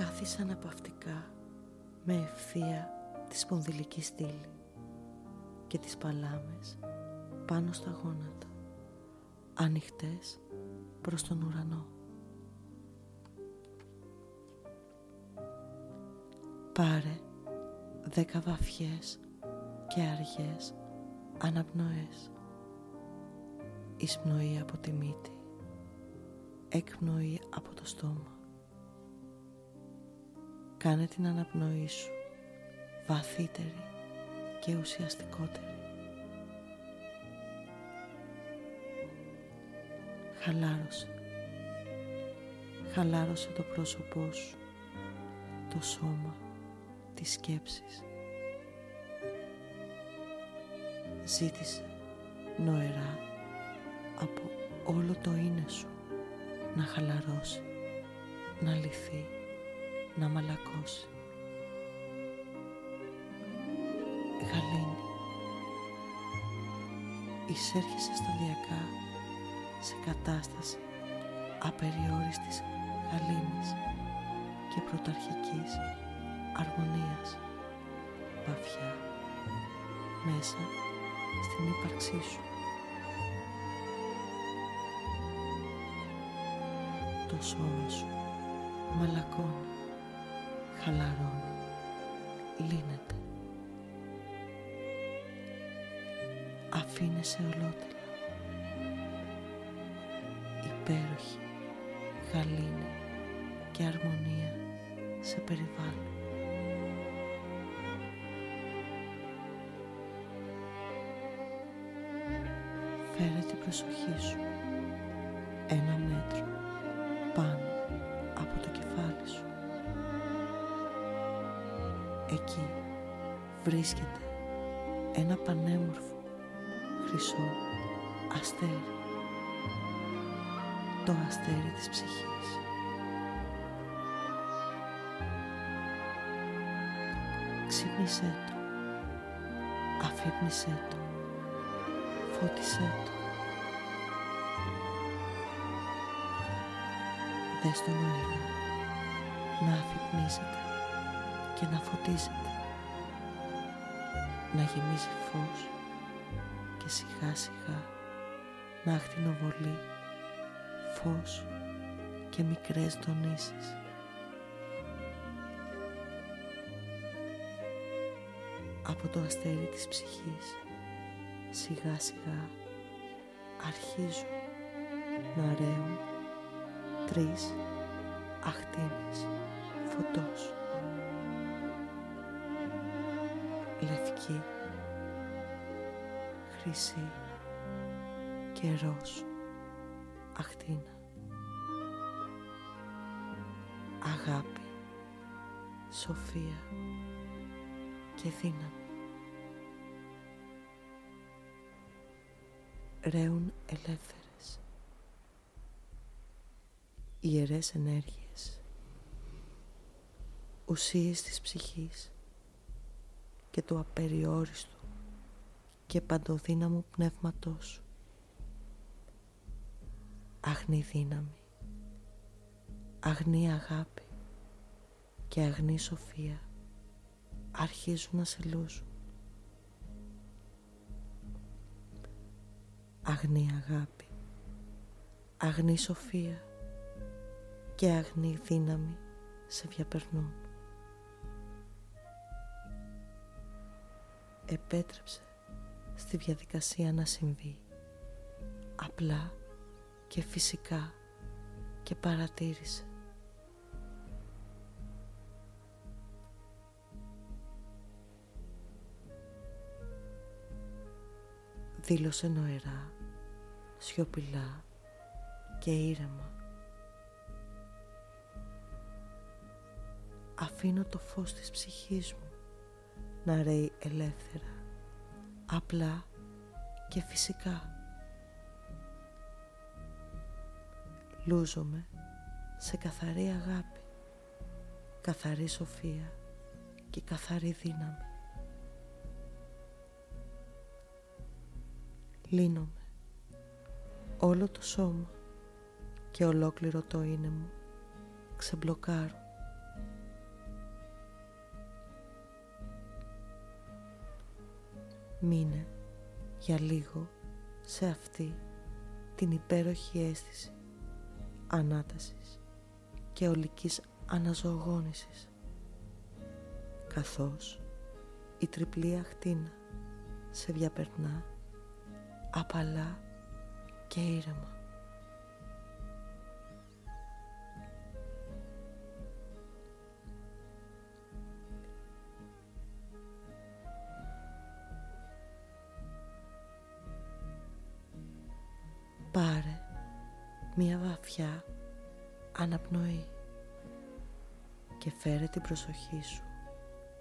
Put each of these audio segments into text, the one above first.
Κάθισα αναπαυτικά με ευθεία τη σπονδυλική στήλη και τις παλάμες πάνω στα γόνατα, ανοιχτές προς τον ουρανό. Πάρε δέκα βαφιές και αργές αναπνοές. Εισπνοή από τη μύτη, εκπνοή από το στόμα. Κάνε την αναπνοή σου βαθύτερη και ουσιαστικότερη. Χαλάρωσε. Χαλάρωσε το πρόσωπό σου, το σώμα, τις σκέψεις. Ζήτησε νοερά από όλο το είναι σου να χαλαρώσει, να λυθεί, να μαλακώσει. Γαλήνη. Εισέρχεσαι σταδιακά σε κατάσταση απεριόριστης γαλήνης και πρωταρχικής αρμονίας βαθιά μέσα στην ύπαρξή σου. Το σώμα σου μαλακώνει, χαλαρώνει, λύνεται. Αφήνεσαι ολότελα. Υπέροχη, γαλήνη και αρμονία σε περιβάλλον. Φέρε την προσοχή σου ένα μέτρο πάνω Εκεί βρίσκεται ένα πανέμορφο χρυσό αστέρι. Το αστέρι της ψυχής. Ξύπνησέ το. Αφύπνισέ το. Φώτισέ το. Δες τον αέρα να αφυπνίζεται και να φωτίζεται. Να γεμίζει φως και σιγά σιγά να ακτινοβολεί φως και μικρές δονήσεις. Από το αστέρι της ψυχής σιγά σιγά αρχίζουν να ρέουν τρεις αχτίνες φωτός λευκή χρυσή και ροζ. Αχτίνα. Αγάπη. Σοφία. Και δύναμη. Ρέουν ελεύθερες. Ιερές ενέργειες, ουσίες της ψυχής και του απεριόριστου και παντοδύναμου πνεύματός σου. Αγνή δύναμη, αγνή αγάπη και αγνή σοφία αρχίζουν να σε λούζουν. αγνή αγάπη, αγνή σοφία και αγνή δύναμη σε διαπερνούν. Επέτρεψε στη διαδικασία να συμβεί απλά και φυσικά και παρατήρησε. Δήλωσε νοερά σιωπηλά και ήρεμα. Αφήνω το φως της ψυχής μου να ρέει ελεύθερα, απλά και φυσικά. Λούζομαι σε καθαρή αγάπη, καθαρή σοφία και καθαρή δύναμη. Λύνομαι όλο το σώμα και ολόκληρο το είναι μου ξεμπλοκάρω Μείνε για λίγο σε αυτή την υπέροχη αίσθηση ανάτασης και ολικής αναζωογόνησης καθώς η τριπλή αχτίνα σε διαπερνά απαλά και ήρεμα. Βαθιά αναπνοή και φέρε την προσοχή σου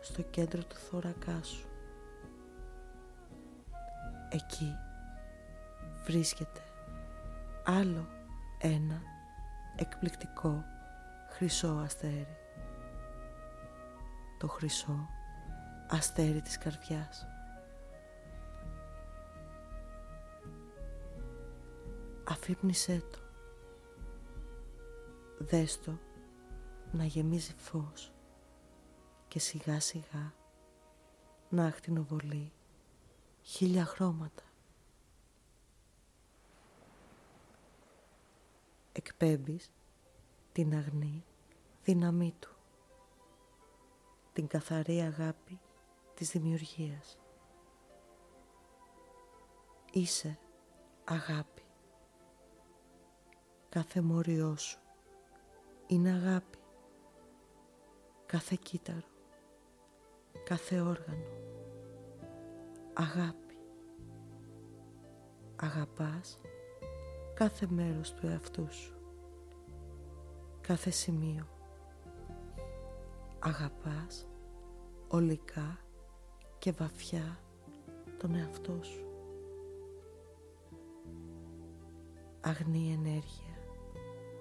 στο κέντρο του θώρακά σου. Εκεί βρίσκεται άλλο ένα εκπληκτικό χρυσό αστέρι. Το χρυσό αστέρι της καρδιάς. Αφύπνισέ το. Δες το να γεμίζει φως και σιγά σιγά να ακτινοβολεί χίλια χρώματα. Εκπέμπεις την αγνή δύναμή του, την καθαρή αγάπη της δημιουργίας. Είσαι αγάπη. Κάθε μόριό σου είναι αγάπη. Κάθε κύτταρο κάθε όργανο. Αγάπη. Αγαπάς κάθε μέρος του εαυτού σου. Κάθε σημείο. Αγαπάς ολικά και βαθιά τον εαυτό σου. Αγνή ενέργεια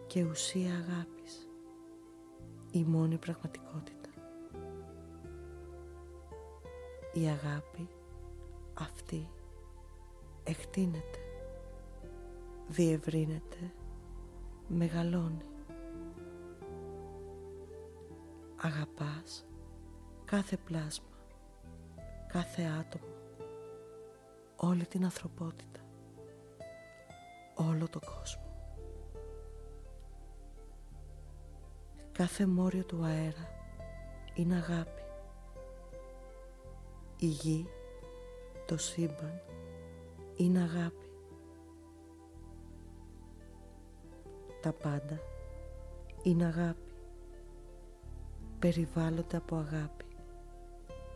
και ουσία αγάπης. Η μόνη πραγματικότητα. η αγάπη αυτή εκτείνεται, διευρύνεται, μεγαλώνει. Αγαπάς κάθε πλάσμα, κάθε άτομο, όλη την ανθρωπότητα, όλο το κόσμο. Κάθε μόριο του αέρα είναι αγάπη η γη, το σύμπαν, είναι αγάπη. Τα πάντα είναι αγάπη. Περιβάλλονται από αγάπη.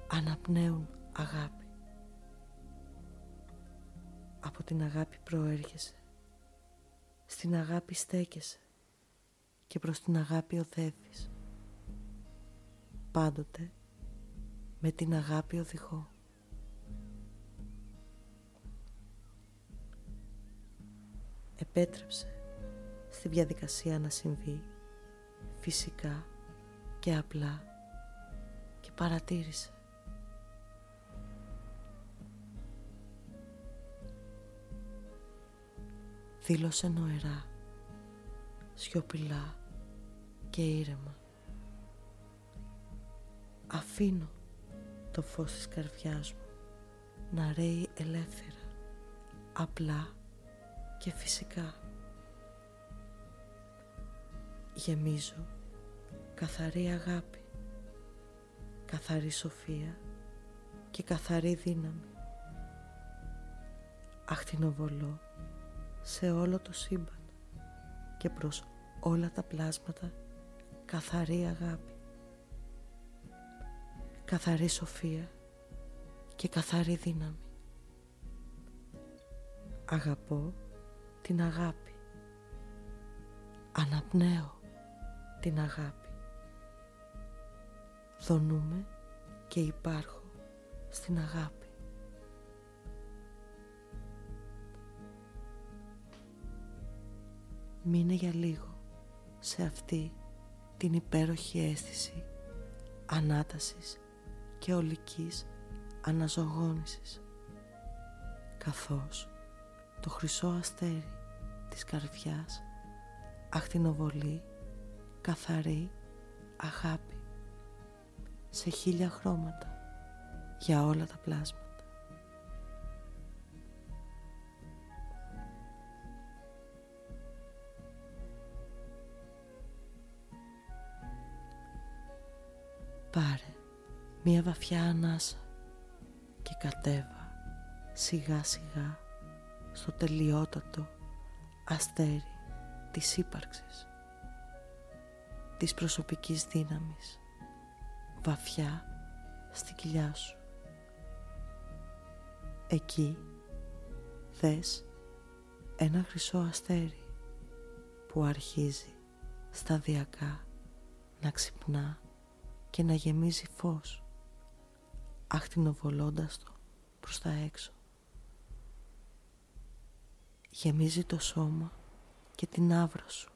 Αναπνέουν αγάπη. Από την αγάπη προέρχεσαι. Στην αγάπη στέκεσαι και προς την αγάπη οδεύεις. Πάντοτε με την αγάπη οδηγώ. Επέτρεψε στη διαδικασία να συμβεί φυσικά και απλά και παρατήρησε. Δήλωσε νοερά, σιωπηλά και ήρεμα. Αφήνω το φως της καρδιάς μου να ρέει ελεύθερα, απλά και φυσικά. Γεμίζω καθαρή αγάπη, καθαρή σοφία και καθαρή δύναμη. Αχτινοβολώ σε όλο το σύμπαν και προς όλα τα πλάσματα καθαρή αγάπη καθαρή σοφία και καθαρή δύναμη. Αγαπώ την αγάπη. Αναπνέω την αγάπη. Δονούμε και υπάρχω στην αγάπη. Μείνε για λίγο σε αυτή την υπέροχη αίσθηση ανάτασης και ολικής αναζωγόνησης καθώς το χρυσό αστέρι της καρδιάς ακτινοβολεί καθαρή αγάπη σε χίλια χρώματα για όλα τα πλάσματα. Πάρε μία βαθιά ανάσα και κατέβα σιγά σιγά στο τελειότατο αστέρι της ύπαρξης της προσωπικής δύναμης βαθιά στην κοιλιά σου. Εκεί δες ένα χρυσό αστέρι που αρχίζει σταδιακά να ξυπνά και να γεμίζει φως αχτινοβολώντας το προς τα έξω. Γεμίζει το σώμα και την άβρα σου.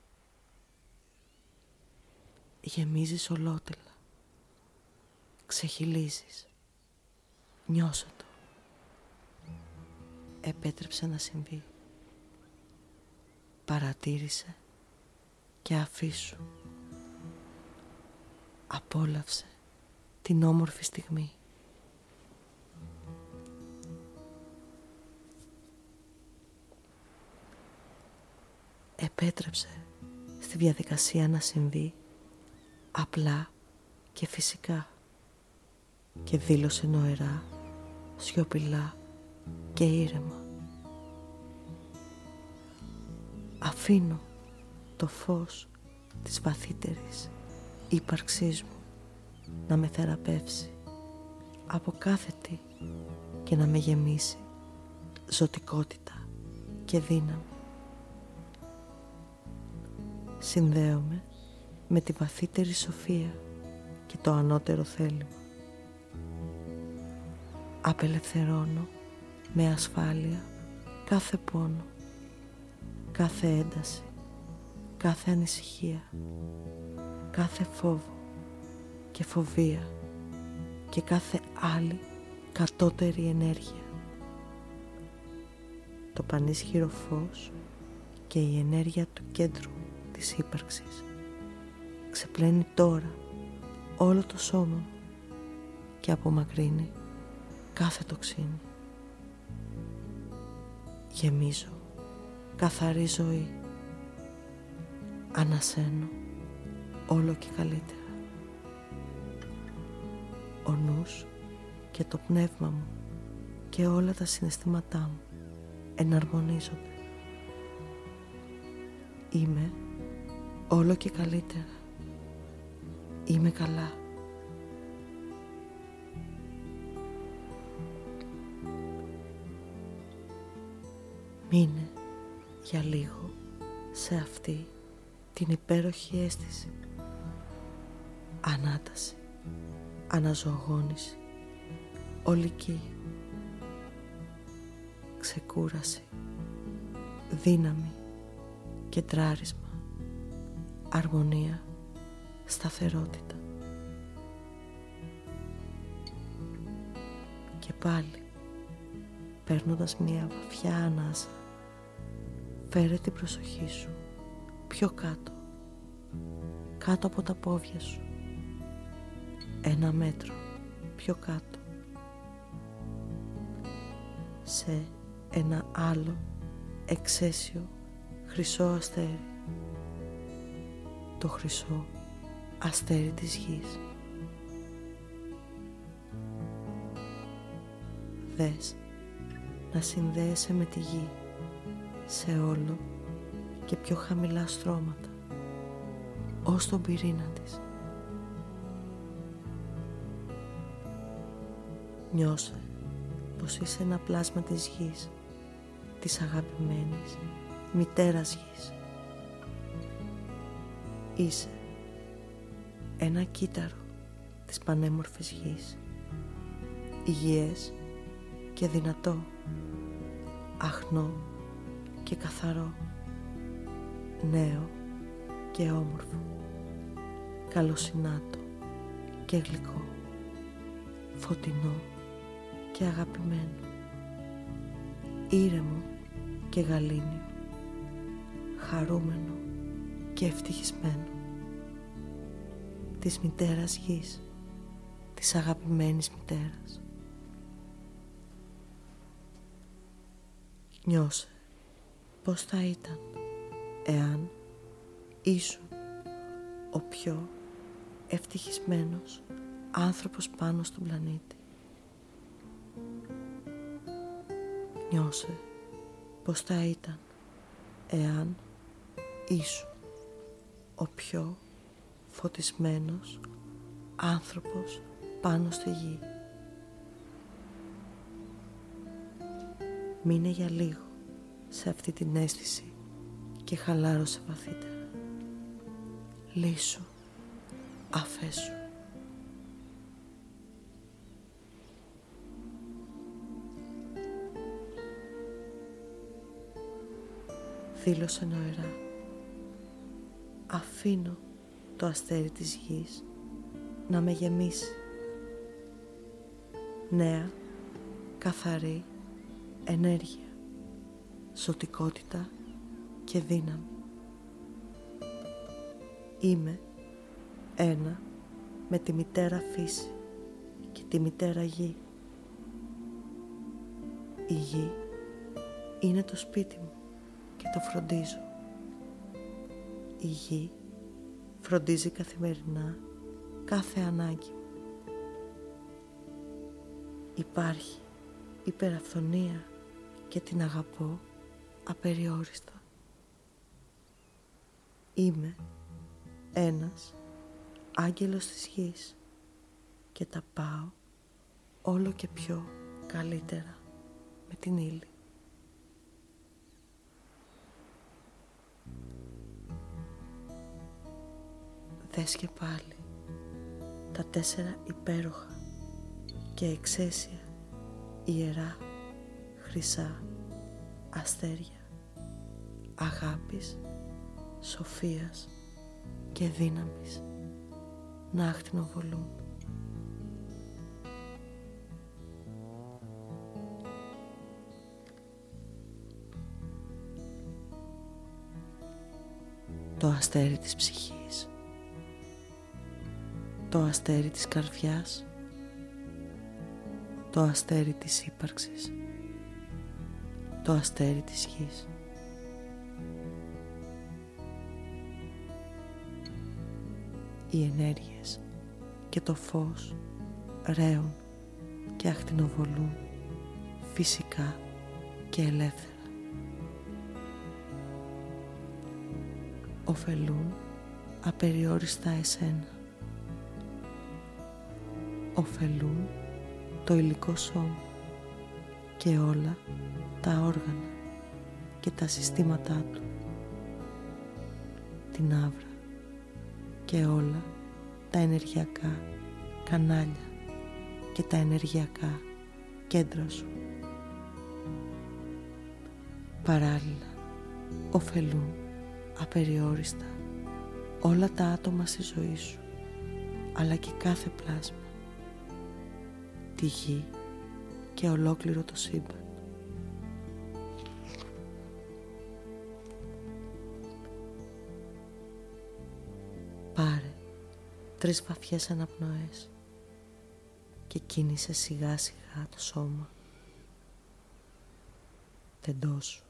Γεμίζεις ολότελα. Ξεχυλίζεις. Νιώσε το. Επέτρεψε να συμβεί. Παρατήρησε και αφήσου. Απόλαυσε την όμορφη στιγμή. Επέτρεψε στη διαδικασία να συμβεί απλά και φυσικά και δήλωσε νοερά, σιωπηλά και ήρεμα. Αφήνω το φως της βαθύτερης ύπαρξής μου να με θεραπεύσει από κάθε τι και να με γεμίσει ζωτικότητα και δύναμη. Συνδέομαι με τη βαθύτερη σοφία και το ανώτερο θέλημα. Απελευθερώνω με ασφάλεια κάθε πόνο, κάθε ένταση, κάθε ανησυχία, κάθε φόβο και φοβία και κάθε άλλη κατώτερη ενέργεια. Το πανίσχυρο φως και η ενέργεια του κέντρου της ύπαρξης ξεπλένει τώρα όλο το σώμα μου και απομακρύνει κάθε τοξίνη. Γεμίζω καθαρή ζωή. Ανασένω όλο και καλύτερα. Ο νους και το πνεύμα μου και όλα τα συναισθήματά μου εναρμονίζονται. Είμαι όλο και καλύτερα. Είμαι καλά. Μείνε για λίγο σε αυτή την υπέροχη αίσθηση. Ανάταση, αναζωογόνηση, ολική, ξεκούραση, δύναμη, κεντράρισμα. Αρμονία, σταθερότητα. Και πάλι, παίρνοντας μία βαθιά ανάσα, φέρε την προσοχή σου πιο κάτω, κάτω από τα πόδια σου, ένα μέτρο πιο κάτω, σε ένα άλλο εξαίσιο χρυσό αστέρι το χρυσό αστέρι της γης. Δες να συνδέεσαι με τη γη σε όλο και πιο χαμηλά στρώματα ως τον πυρήνα της. Νιώσε πως είσαι ένα πλάσμα της γης, της αγαπημένης μητέρας γης. Είσαι ένα κύτταρο της πανέμορφης γης υγιές και δυνατό αχνό και καθαρό νέο και όμορφο καλοσυνάτο και γλυκό φωτεινό και αγαπημένο ήρεμο και γαλήνιο. Χαρούμενο και ευτυχισμένο. Της μητέρας γης της αγαπημένης μητέρας. Νιώσε πως θα ήταν εάν ήσουν ο πιο ευτυχισμένος άνθρωπος πάνω στον πλανήτη. Νιώσε πως θα ήταν εάν ήσουν ο πιο φωτισμένος άνθρωπος πάνω στη γη. Μείνε για λίγο σε αυτή την αίσθηση και χαλάρωσε βαθύτερα. Λύσου, αφέσου. Δήλωσε νοερά. Αφήνω το αστέρι της γης να με γεμίσει. Νέα, καθαρή ενέργεια, ζωτικότητα και δύναμη. Είμαι ένα με τη μητέρα φύση και τη μητέρα γη. Η γη είναι το σπίτι μου και το φροντίζω. Η γη φροντίζει καθημερινά κάθε ανάγκη Υπάρχει υπεραθωνία και την αγαπώ απεριόριστα. Είμαι ένας άγγελος της γης και τα πάω όλο και πιο καλύτερα με την ύλη. Δες και πάλι τα τέσσερα υπέροχα και εξαίσια ιερά χρυσά αστέρια αγάπης, σοφίας και δύναμης να ακτινοβολούν. Το αστέρι της ψυχής Το αστέρι της καρδιάς Το αστέρι της ύπαρξης Το αστέρι της γης οι ενέργειες και το φως ρέουν και ακτινοβολούν φυσικά και ελεύθερα. Οφελούν απεριόριστα εσένα. Οφελούν το υλικό σώμα και όλα τα όργανα και τα συστήματά του. Την άβρα και όλα τα ενεργειακά κανάλια και τα ενεργειακά κέντρα σου. Παράλληλα, ωφελούν απεριόριστα όλα τα άτομα στη ζωή σου, αλλά και κάθε πλάσμα, τη γη και ολόκληρο το σύμπαν. Πάρε τρεις βαθιές αναπνοές και κίνησε σιγά σιγά το σώμα. Τεντώσου.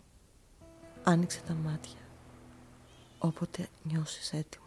Άνοιξε τα μάτια όποτε νιώσεις έτοιμο.